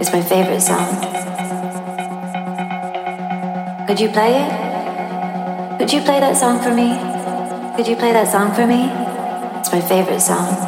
It's my favorite song. Could you play it? Could you play that song for me? Could you play that song for me? It's my favorite song.